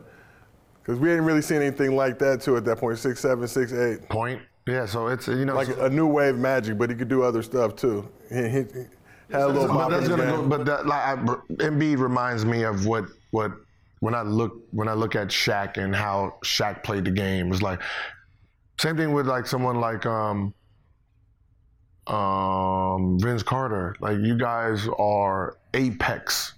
because we hadn't really seen anything like that too at that point, six seven, six eight. Point. Yeah, so it's you know Like a new wave magic, but he could do other stuff too. He, he, he had a little but that's gonna go, but that like I, Embiid reminds me of what what when I look when I look at Shaq and how Shaq played the game. It's like same thing with like someone like um um Vince Carter. Like you guys are apex.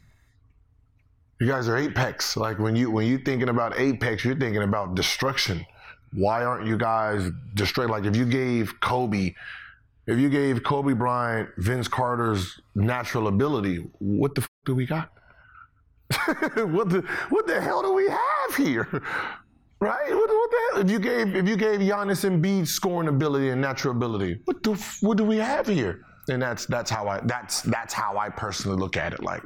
You guys are apex. Like when you when you thinking about apex, you're thinking about destruction. Why aren't you guys destroyed? Like if you gave Kobe, if you gave Kobe Bryant Vince Carter's natural ability, what the f- do we got? what the what the hell do we have here? Right? What, what the hell? If you gave if you gave Giannis Embiid scoring ability and natural ability, what the f- what do we have here? And that's that's how I that's that's how I personally look at it. Like,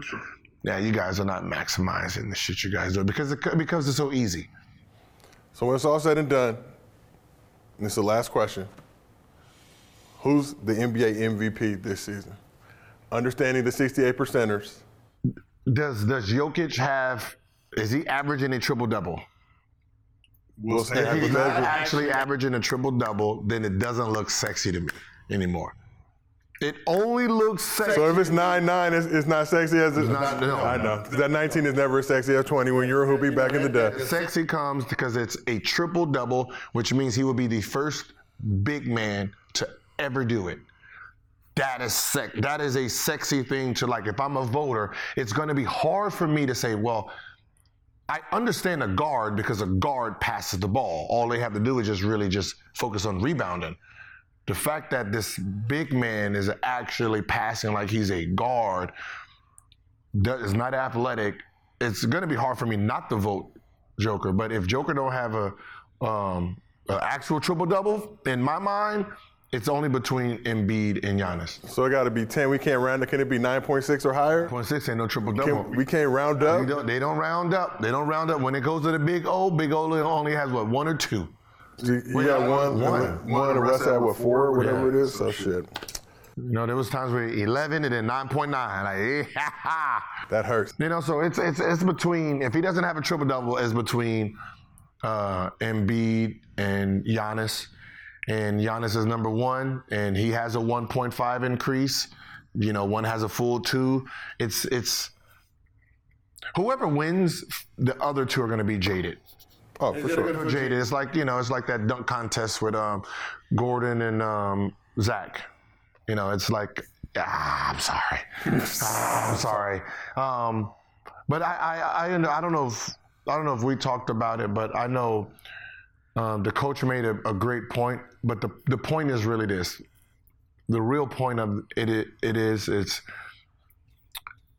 yeah, you guys are not maximizing the shit you guys do because it, because it's so easy. So when it's all said and done, and it's the last question. Who's the NBA MVP this season? Understanding the 68 percenters. Does does Jokic have? Is he averaging a triple double? We'll say If he's not actually averaging a triple double, then it doesn't look sexy to me anymore. It only looks sexy. So if it's 9-9, it's, it's not sexy as it's not- no. I know. That 19 is never as sexy as 20 when you're a hoopy back in the day. Sexy comes because it's a triple double, which means he will be the first big man ever do it. That is sec- That is a sexy thing to like. If I'm a voter, it's going to be hard for me to say, well, I understand a guard because a guard passes the ball. All they have to do is just really just focus on rebounding. The fact that this big man is actually passing like he's a guard that is not athletic, it's going to be hard for me not to vote Joker. But if Joker don't have a um, an actual triple double, in my mind, it's only between Embiid and Giannis. So it got to be 10. We can't round it. Can it be 9.6 or higher? Point six ain't no triple double. Can, we can't round They up. don't, they don't round up. They don't round up. When it goes to the big O, big O only has what one or two. You, you got one, one. one, one, the rest had what four, or whatever it is. So shit, You know, there was times where 11 and then 9.9. Like, yeah. that hurts. You know, so it's it's it's between if he doesn't have a triple double, it's between uh, Embiid and Giannis, and Giannis is number one, and he has a 1.5 increase. You know, one has a full two. It's it's whoever wins, the other two are going to be jaded. Oh, for sure. Jaded. It's like you know, it's like that dunk contest with um, Gordon and um, Zach. You know, it's like ah, I'm sorry, Ah, I'm sorry. Um, but I, I, I, I don't know if I don't know if we talked about it, but I know um, the coach made a, a great point. But the the point is really this: the real point of it, it, it is it's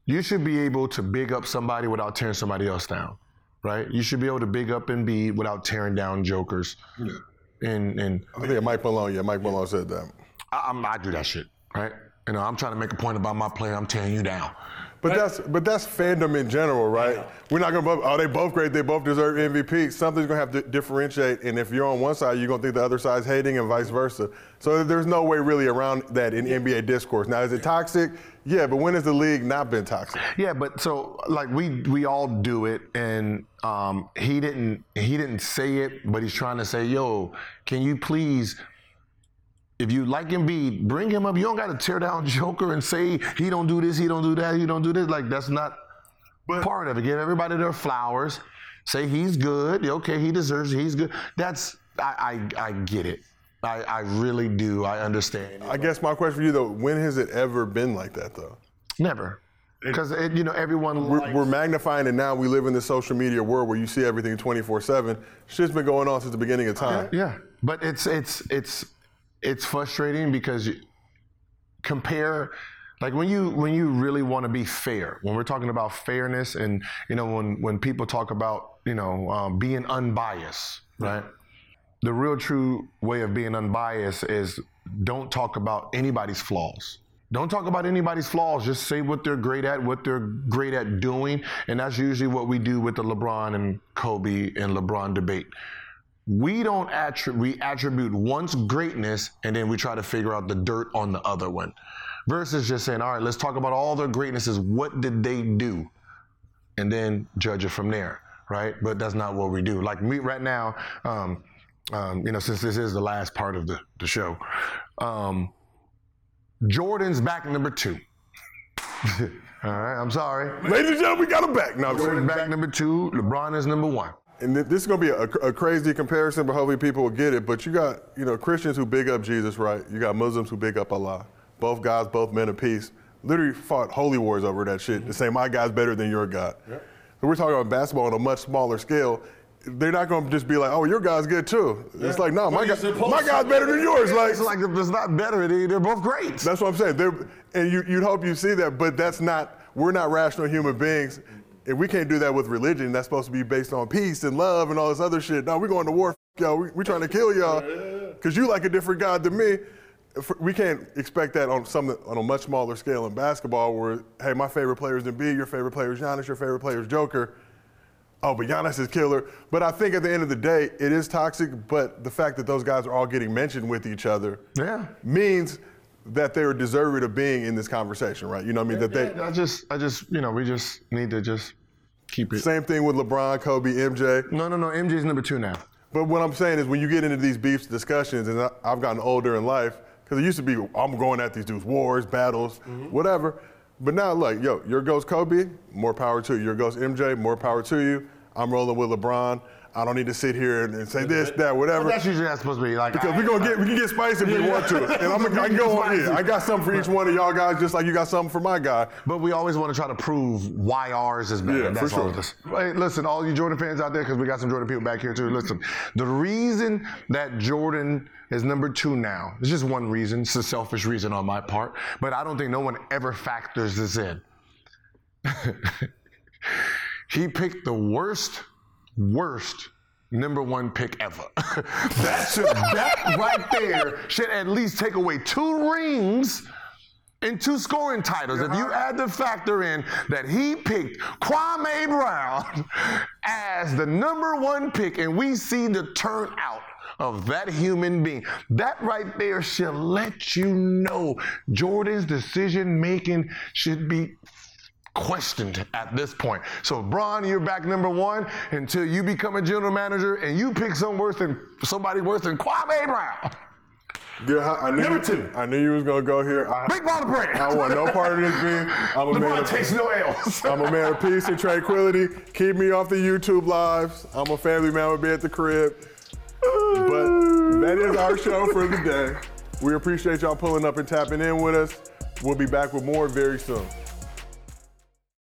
you should be able to big up somebody without tearing somebody else down, right? You should be able to big up and be without tearing down jokers. yeah. And and I think Mike Malone. Yeah, Mike Malone said that. I, I'm, I do that shit, right? You know, I'm trying to make a point about my player. I'm tearing you down. But that's but that's fandom in general, right? We're not gonna. Both, oh, they both great. They both deserve MVP. Something's gonna have to differentiate. And if you're on one side, you're gonna think the other side's hating, and vice versa. So there's no way really around that in NBA discourse. Now, is it toxic? Yeah, but when has the league not been toxic? Yeah, but so like we we all do it, and um, he didn't he didn't say it, but he's trying to say, "Yo, can you please if you like Embiid, bring him up. You don't got to tear down Joker and say he don't do this, he don't do that, he don't do this. Like that's not part of it. Give everybody their flowers. Say he's good. Okay, he deserves. It. He's good. That's I I, I get it. I, I really do. I understand. I guess my question for you though, when has it ever been like that though? Never. Because you know everyone. We're, we're, magnifying it now. We live in the social media world where you see everything 24/7. Shit's been going on since the beginning of time. Yeah, yeah. but it's it's it's it's frustrating because compare like when you when you really want to be fair when we're talking about fairness and you know when when people talk about you know um, being unbiased right? The real true way of being unbiased is don't talk about anybody's flaws. Don't talk about anybody's flaws. Just say what they're great at what they're great at doing. And that's usually what we do with the lebron and kobe and lebron debate we don't attribute we attribute one's greatness and then we try to figure out the dirt on the other one. Versus just saying all right let's talk about all their greatnesses. What did they do? And then judge it from there right? But that's not what we do. Like me right now um, um, you know since this is the last part of the, the show um, jordan's back number two. All right i'm sorry. Ladies and gentlemen we got him back. Now jordan's back number two. Lebron is number one and this is going to be a, a, crazy comparison, but hopefully people will get it. But you got, you know, Christians who big up Jesus, right? You got Muslims who big up Allah. Both guys, both men of peace. Literally fought holy wars over that shit mm-hmm. to say my God's better than your God. Yep. So we're talking about basketball on a much smaller scale. They're not going to just be like, "Oh, your guy's good too." Yeah. It's like, no, my, God, my God's better than yours. Like, it's like it's not better. They're both great. That's what I'm saying. They're, and you, you'd hope you see that, but that's not. We're not rational human beings if we can't do that with religion, that's supposed to be based on peace and love and all this other shit. No, we're going to war, y'all. We, are trying to kill y'all because you like a different God than me. We can't expect that on some on a much smaller scale in basketball, where hey, my favorite player is Embiid, your favorite player is Giannis, your favorite player is Joker. Oh, but Giannis is killer. But I think at the end of the day, it is toxic. But the fact that those guys are all getting mentioned with each other, yeah, means that they are deserving of being in this conversation, right? You know what I mean? That they. I just, I just, you know, we just need to just keep it. Same thing with LeBron, Kobe, MJ. No, no, no. MJ's number two now. But what I'm saying is, when you get into these beefs discussions, and I've gotten older in life, because it used to be I'm going at these dudes, wars, battles, mm-hmm. whatever. But now, look, yo, your goes Kobe, more power to you. Your goes MJ, more power to you. I'm rolling with LeBron. I don't need to sit here and, and say this, that, whatever. Well, that's usually not supposed to be like because we're gonna get we can get spicy if yeah, we want to, and I'm gonna I can go on here. I got something for each one of y'all guys, just like you got something for my guy. But we always want to try to prove why ours is better. Yeah, that's for sure. Hey, listen, all you Jordan fans out there, because we got some Jordan people back here too. Listen, the reason that Jordan is number two now, it's just one reason. It's a selfish reason on my part, but I don't think no one ever factors this in. he picked the worst, worst number one pick ever. that should, that right there should at least take away two rings and two scoring titles. If you uh-huh. add the factor in that he picked Kwame Brown as the number one pick, and we see the turnout of that human being. That right there should let you know Jordan's decision making should be questioned at this point. So, Bron, you're back number one until you become a general manager and you pick some worse than somebody worse than Kwame Brown. Yeah, I knew number you, two. I knew you was gonna go here. I, Big ball of brand. I want no part of this being. I'm a LeBron man of takes no L's. I'm a man of peace and tranquility. Keep me off the YouTube lives. I'm a family man. Would be at the crib. But that is our show for the day. We appreciate y'all pulling up and tapping in with us. We'll be back with more very soon.